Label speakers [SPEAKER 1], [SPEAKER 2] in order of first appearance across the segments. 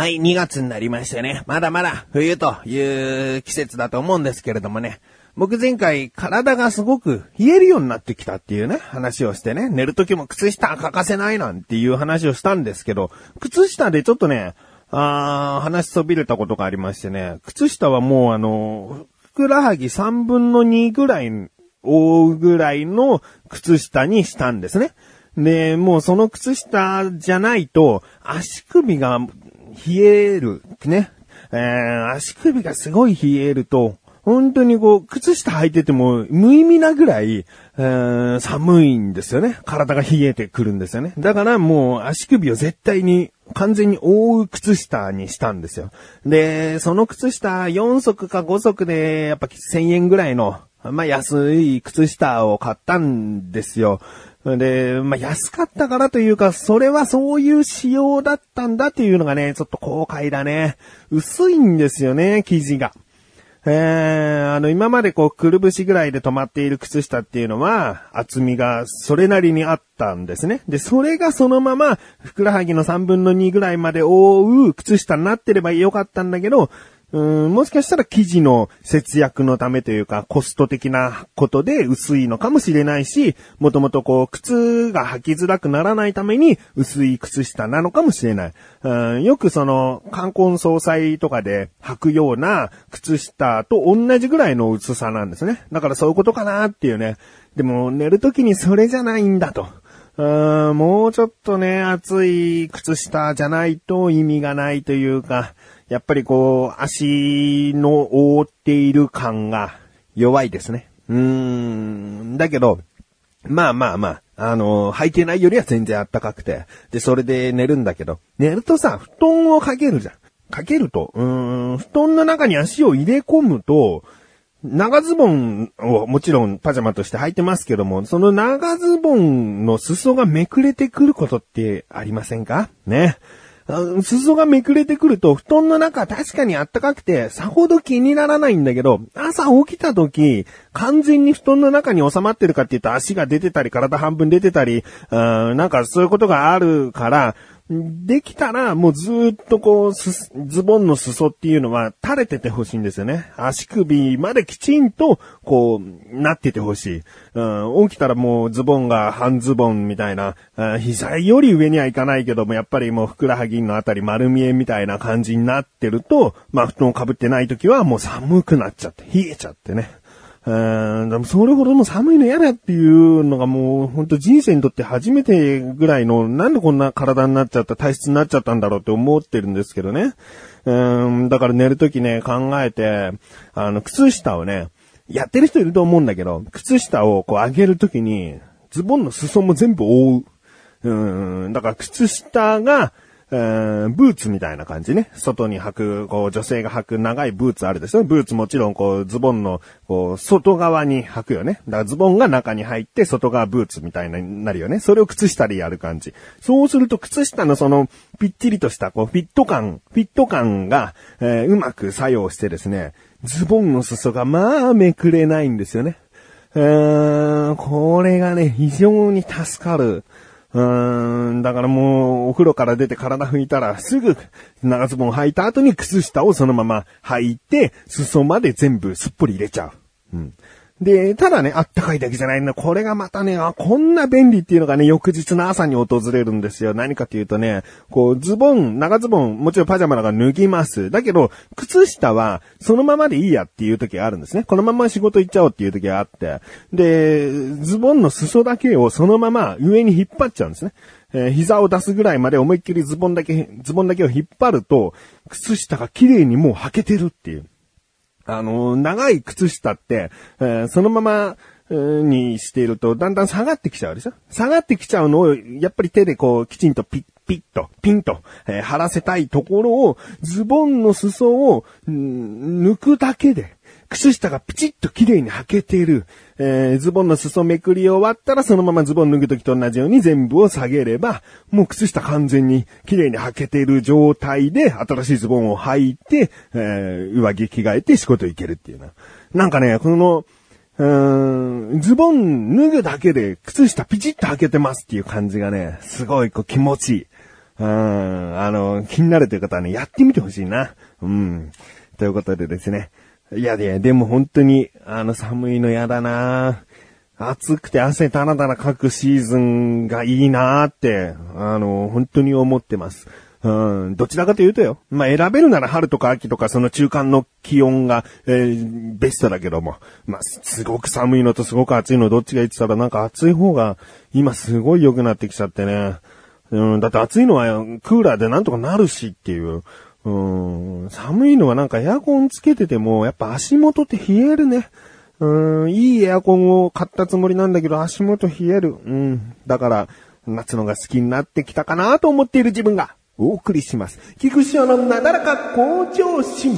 [SPEAKER 1] はい、2月になりましてね、まだまだ冬という季節だと思うんですけれどもね、僕前回体がすごく冷えるようになってきたっていうね、話をしてね、寝る時も靴下欠かせないなんていう話をしたんですけど、靴下でちょっとね、あー話そびれたことがありましてね、靴下はもうあの、ふくらはぎ3分の2ぐらい覆うぐらいの靴下にしたんですね。で、もうその靴下じゃないと、足首が冷える、ね。えー、足首がすごい冷えると、本当にこう、靴下履いてても無意味なぐらい、えー、寒いんですよね。体が冷えてくるんですよね。だからもう足首を絶対に完全に覆う靴下にしたんですよ。で、その靴下4足か5足でやっぱ1000円ぐらいの、まあ安い靴下を買ったんですよ。で、まあ、安かったからというか、それはそういう仕様だったんだっていうのがね、ちょっと後悔だね。薄いんですよね、生地が。えー、あの、今までこう、くるぶしぐらいで止まっている靴下っていうのは、厚みがそれなりにあったんですね。で、それがそのまま、ふくらはぎの3分の2ぐらいまで覆う靴下になってればよかったんだけど、うんもしかしたら生地の節約のためというか、コスト的なことで薄いのかもしれないし、もともとこう、靴が履きづらくならないために薄い靴下なのかもしれない。うんよくその、冠婚葬祭とかで履くような靴下と同じぐらいの薄さなんですね。だからそういうことかなっていうね。でも寝るときにそれじゃないんだと。うんもうちょっとね、厚い靴下じゃないと意味がないというか、やっぱりこう、足の覆っている感が弱いですね。うーん、だけど、まあまあまあ、あの、履いてないよりは全然暖かくて、で、それで寝るんだけど、寝るとさ、布団をかけるじゃん。かけると、うーん、布団の中に足を入れ込むと、長ズボンをもちろんパジャマとして履いてますけども、その長ズボンの裾がめくれてくることってありませんか？ね。裾がめくれてくると、布団の中確かにあったかくて、さほど気にならないんだけど、朝起きた時、完全に布団の中に収まってるかって言うと足が出てたり、体半分出てたり、うんなんかそういうことがあるから、できたら、もうずっとこう、ズボンの裾っていうのは垂れててほしいんですよね。足首まできちんと、こう、なっててほしい。うん、起きたらもうズボンが半ズボンみたいな、膝より上にはいかないけども、やっぱりもうふくらはぎのあたり丸見えみたいな感じになってると、まあ布団をかぶってない時はもう寒くなっちゃって、冷えちゃってね。うん、でもそれほども寒いの嫌だっていうのがもう本当人生にとって初めてぐらいのなんでこんな体になっちゃった体質になっちゃったんだろうって思ってるんですけどね。うん、だから寝るときね考えて、あの靴下をね、やってる人いると思うんだけど、靴下をこう上げるときにズボンの裾も全部覆う。うん、だから靴下がえ、ブーツみたいな感じね。外に履く、こう、女性が履く長いブーツあるでしょブーツもちろん、こう、ズボンの、こう、外側に履くよね。だからズボンが中に入って、外側ブーツみたいになるよね。それを靴下でやる感じ。そうすると、靴下のその、ぴっちりとした、こう、フィット感、フィット感が、えー、うまく作用してですね、ズボンの裾が、まあ、めくれないんですよね。うーん、これがね、非常に助かる。うーん、だからもう、お風呂から出て体拭いたら、すぐ、長ズボン履いた後に靴下をそのまま履いて、裾まで全部すっぽり入れちゃう。うん。で、ただね、あったかいだけじゃないの。これがまたね、あ、こんな便利っていうのがね、翌日の朝に訪れるんですよ。何かというとね、こう、ズボン、長ズボン、もちろんパジャマだか脱ぎます。だけど、靴下は、そのままでいいやっていう時があるんですね。このまま仕事行っちゃおうっていう時があって。で、ズボンの裾だけをそのまま上に引っ張っちゃうんですね。えー、膝を出すぐらいまで思いっきりズボンだけ、ズボンだけを引っ張ると、靴下が綺麗にもう履けてるっていう。あの、長い靴下って、えー、そのまま、にしていると、だんだん下がってきちゃうでしょ？下がってきちゃうのを、やっぱり手でこう、きちんとピッ、ピッと、ピンと、えー、貼らせたいところを、ズボンの裾を、抜くだけで、靴下がピチッと綺麗に履けている。えー、ズボンの裾めくり終わったらそのままズボン脱ぐときと同じように全部を下げれば、もう靴下完全に綺麗に履けている状態で新しいズボンを履いて、えー、上着着替えて仕事行けるっていうな。なんかね、この、うーん、ズボン脱ぐだけで靴下ピチッと履けてますっていう感じがね、すごいこう気持ちいい。うん、あの、気になるという方はね、やってみてほしいな。うん。ということでですね。いやいや、でも本当に、あの、寒いの嫌だな暑くて汗たらだらかくシーズンがいいなって、あの、本当に思ってます。うん、どちらかというとよ。まあ、選べるなら春とか秋とかその中間の気温が、えー、ベストだけども。まあ、すごく寒いのとすごく暑いのどっちがいいってたらなんか暑い方が今すごい良くなってきちゃってね。うん、だって暑いのはクーラーでなんとかなるしっていう。うん、寒いのはなんかエアコンつけててもやっぱ足元って冷えるね。うん、いいエアコンを買ったつもりなんだけど足元冷える。うん。だから、夏のが好きになってきたかなと思っている自分がお送りします。菊師匠のなだらか向上心。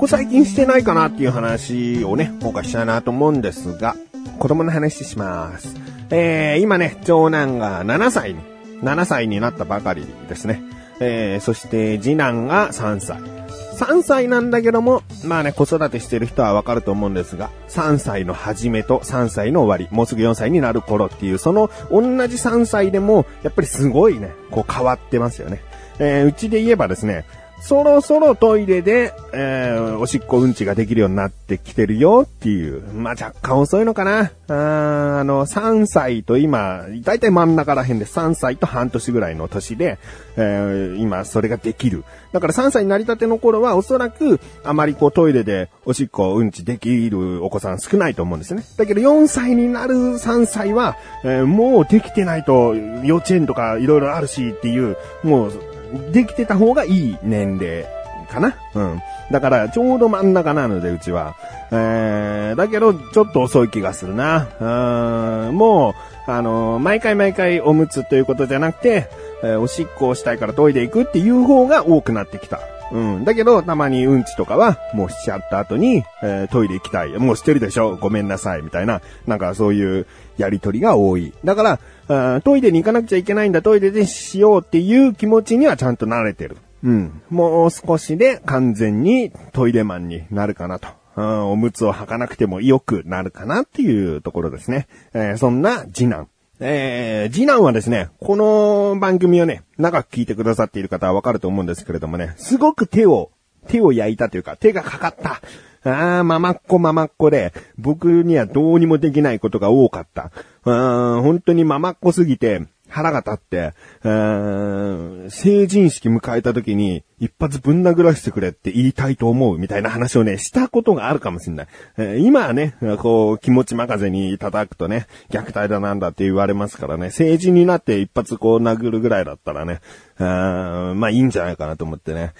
[SPEAKER 1] ここ最近してないかなっていう話をね、今回したいなと思うんですが、子供の話します。えー、今ね、長男が7歳に7歳になったばかりですね。えー、そして次男が3歳。3歳なんだけども、まあね、子育てしてる人はわかると思うんですが、3歳の始めと3歳の終わり、もうすぐ4歳になる頃っていう、その同じ3歳でも、やっぱりすごいね、こう変わってますよね。えー、うちで言えばですね、そろそろトイレで、えー、おしっこうんちができるようになってきてるよっていう。まあ、若干遅いのかな。ああの、3歳と今、だいたい真ん中ら辺で3歳と半年ぐらいの年で、えー、今、それができる。だから3歳になりたての頃はおそらく、あまりこうトイレでおしっこうんちできるお子さん少ないと思うんですね。だけど4歳になる3歳は、えー、もうできてないと幼稚園とかいろいろあるしっていう、もう、できてた方がいい年齢かな。うん。だから、ちょうど真ん中なので、うちは。えー、だけど、ちょっと遅い気がするな。うん、もう、あのー、毎回毎回おむつということじゃなくて、えー、おしっこをしたいからトイレ行くっていう方が多くなってきた。うん。だけど、たまにうんちとかは、もうしちゃった後に、えー、トイレ行きたい。もうしてるでしょごめんなさい。みたいな、なんかそういうやりとりが多い。だから、トイレに行かなくちゃいけないんだ、トイレでしようっていう気持ちにはちゃんと慣れてる。うん。もう少しで完全にトイレマンになるかなと。うん、おむつを履かなくても良くなるかなっていうところですね。えー、そんな次男。えー、次男はですね、この番組をね、長く聞いてくださっている方はわかると思うんですけれどもね、すごく手を、手を焼いたというか、手がかかった。あー、ままっこままっこで、僕にはどうにもできないことが多かった。うん、本当にままっこすぎて、腹が立って、成人式迎えた時に一発ぶん殴らせてくれって言いたいと思うみたいな話をね、したことがあるかもしれない。えー、今はね、こう気持ち任せに叩くとね、虐待だなんだって言われますからね、成人になって一発こう殴るぐらいだったらね、あまあいいんじゃないかなと思ってね。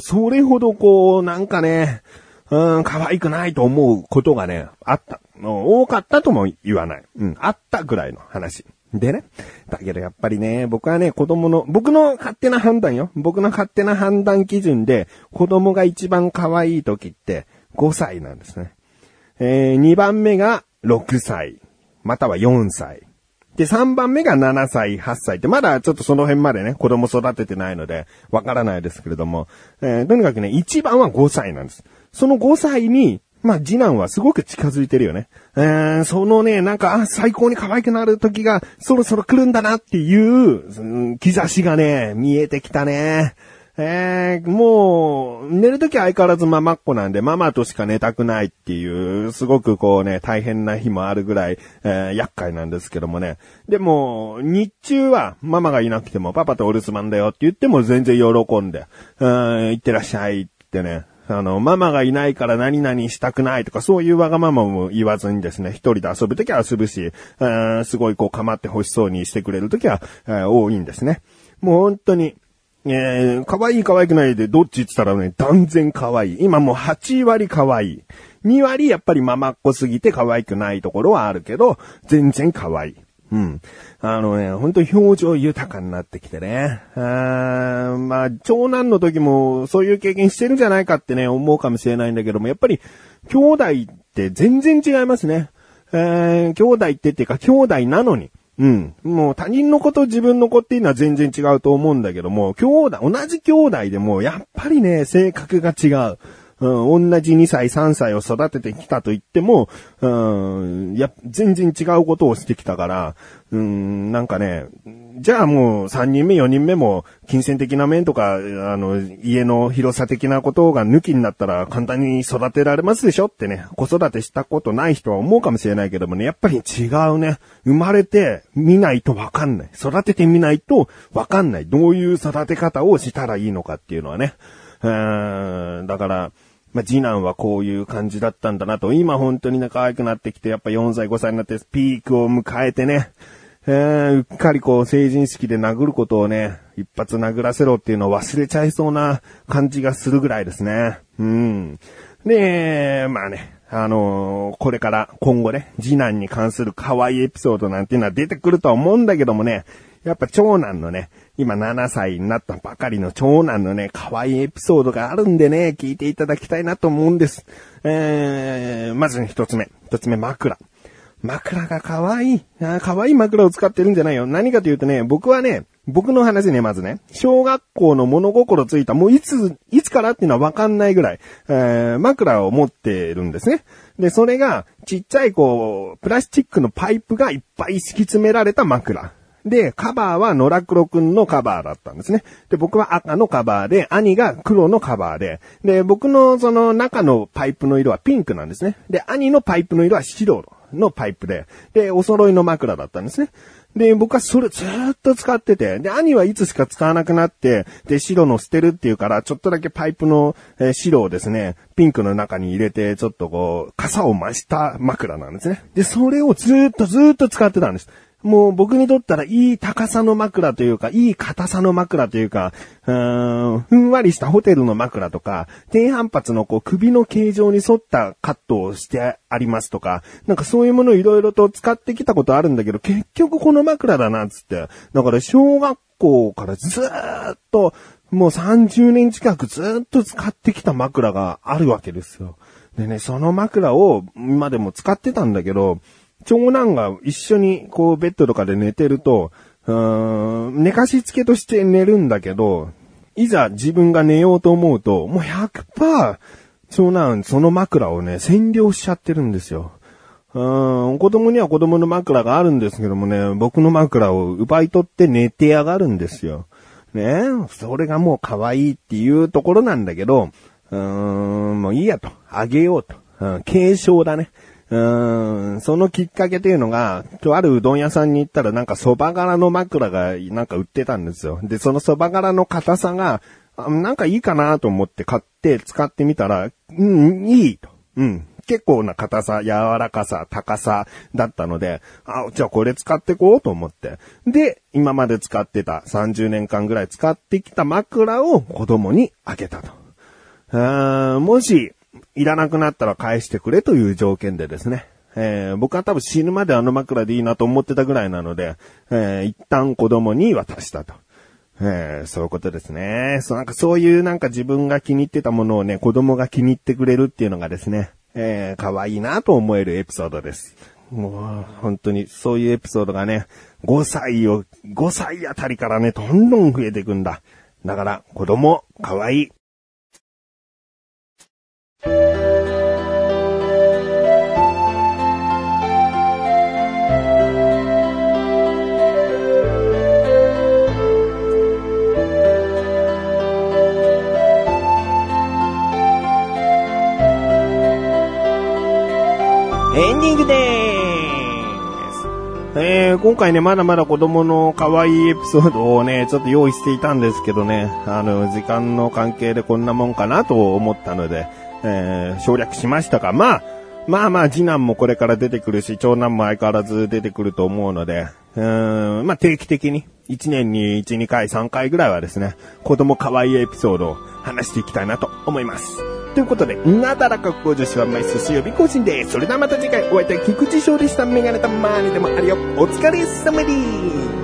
[SPEAKER 1] それほどこう、なんかね、うん、可愛くないと思うことがね、あった。多かったとも言わない。うん、あったぐらいの話。でね。だけどやっぱりね、僕はね、子供の、僕の勝手な判断よ。僕の勝手な判断基準で、子供が一番可愛い時って5歳なんですね。えー、2番目が6歳、または4歳。で、3番目が7歳、8歳って、まだちょっとその辺までね、子供育ててないので、わからないですけれども、えー、とにかくね、一番は5歳なんです。その5歳に、まあ、次男はすごく近づいてるよね。えー、そのね、なんか、あ、最高に可愛くなる時がそろそろ来るんだなっていう、うん、兆しがね、見えてきたね。えー、もう、寝るとき相変わらずママっ子なんで、ママとしか寝たくないっていう、すごくこうね、大変な日もあるぐらい、えー、厄介なんですけどもね。でも、日中はママがいなくても、パパとお留守番だよって言っても全然喜んで、うん、行ってらっしゃいってね、あの、ママがいないから何々したくないとか、そういうわがままも言わずにですね、一人で遊ぶときは遊ぶし、すごいこう構って欲しそうにしてくれるときは、多いんですね。もう本当に、えー、可愛い可愛くないでどっち言ってたらね、断然可愛い。今もう8割可愛い。2割やっぱりママっ子すぎて可愛くないところはあるけど、全然可愛い。うん。あのね、ほんと表情豊かになってきてね。あまあ、長男の時もそういう経験してるんじゃないかってね、思うかもしれないんだけども、やっぱり、兄弟って全然違いますね。えー、兄弟ってっていうか、兄弟なのに。ううん。もう他人の子と自分の子っていうのは全然違うと思うんだけども、兄弟、同じ兄弟でもやっぱりね、性格が違う。うん、同じ2歳、3歳を育ててきたと言っても、うん、いや、全然違うことをしてきたから、うん、なんかね、じゃあもう3人目、4人目も、金銭的な面とか、あの、家の広さ的なことが抜きになったら簡単に育てられますでしょってね、子育てしたことない人は思うかもしれないけどもね、やっぱり違うね。生まれて見ないとわかんない。育ててみないとわかんない。どういう育て方をしたらいいのかっていうのはね。うーん、だから、まあ、次男はこういう感じだったんだなと、今本当にね、可愛くなってきて、やっぱ4歳、5歳になってピークを迎えてね、えー、うっかりこう成人式で殴ることをね、一発殴らせろっていうのを忘れちゃいそうな感じがするぐらいですね。うん。で、まあね、あのーこれから今後ね、次男に関する可愛いエピソードなんていうのは出てくるとは思うんだけどもね、やっぱ長男のね、今7歳になったばかりの長男のね、可愛いエピソードがあるんでね、聞いていただきたいなと思うんです。えー、まず一つ目。一つ目、枕。枕が可愛い。あ可愛い枕を使ってるんじゃないよ。何かというとね、僕はね、僕の話ね、まずね、小学校の物心ついた、もういつ、いつからっていうのはわかんないぐらい、えー、枕を持ってるんですね。で、それが、ちっちゃいこう、プラスチックのパイプがいっぱい敷き詰められた枕。で、カバーは野良黒くんのカバーだったんですね。で、僕は赤のカバーで、兄が黒のカバーで、で、僕のその中のパイプの色はピンクなんですね。で、兄のパイプの色は白のパイプで、で、お揃いの枕だったんですね。で、僕はそれずっと使ってて、で、兄はいつしか使わなくなって、で、白の捨てるっていうから、ちょっとだけパイプの、えー白をですね、ピンクの中に入れて、ちょっとこう、傘を増した枕なんですね。で、それをずっとずっと使ってたんです。もう僕にとったらいい高さの枕というか、いい硬さの枕というか、うーん、ふんわりしたホテルの枕とか、低反発のこう首の形状に沿ったカットをしてありますとか、なんかそういうものをいろいろと使ってきたことあるんだけど、結局この枕だな、つって。だから小学校からずーっと、もう30年近くずーっと使ってきた枕があるわけですよ。でね、その枕を今でも使ってたんだけど、長男が一緒にこうベッドとかで寝てると、うーん寝かしつけとして寝るんだけど、いざ自分が寝ようと思うと、もう100%長男その枕をね、占領しちゃってるんですよ。うーん子供には子供の枕があるんですけどもね、僕の枕を奪い取って寝てやがるんですよ。ねそれがもう可愛いっていうところなんだけど、うーん、もういいやと。あげようと。うん、継承だね。うーん、そのきっかけというのが、とあるうどん屋さんに行ったらなんか蕎麦柄の枕がなんか売ってたんですよ。で、その蕎麦柄の硬さが、なんかいいかなと思って買って使ってみたら、うん、いいと。うん。結構な硬さ、柔らかさ、高さだったので、あ、じゃあこれ使ってこうと思って。で、今まで使ってた30年間ぐらい使ってきた枕を子供にあげたと。あーもし、いらなくなったら返してくれという条件でですね。えー僕は多分死ぬまであの枕でいいなと思ってたぐらいなので、えー一旦子供に渡したと。えーそういうことですね。そう、なんかそういうなんか自分が気に入ってたものをね、子供が気に入ってくれるっていうのがですね、えー可愛いなと思えるエピソードです。もう、本当にそういうエピソードがね、5歳を、5歳あたりからね、どんどん増えていくんだ。だから、子供、可愛い。エンディングでーす。えー、今回ね、まだまだ子供の可愛いエピソードをね、ちょっと用意していたんですけどね、あの、時間の関係でこんなもんかなと思ったので、えー、省略しましたが、まあ、まあまあ、次男もこれから出てくるし、長男も相変わらず出てくると思うので、うーん、まあ定期的に、1年に1、2回、3回ぐらいはですね、子供可愛いエピソードを話していきたいなと思います。ということで、なだらか向上心は毎週水曜日更新です。それではまた次回お会いいたい菊池勝利したメガネたまーにでもあるよ。お疲れ様です。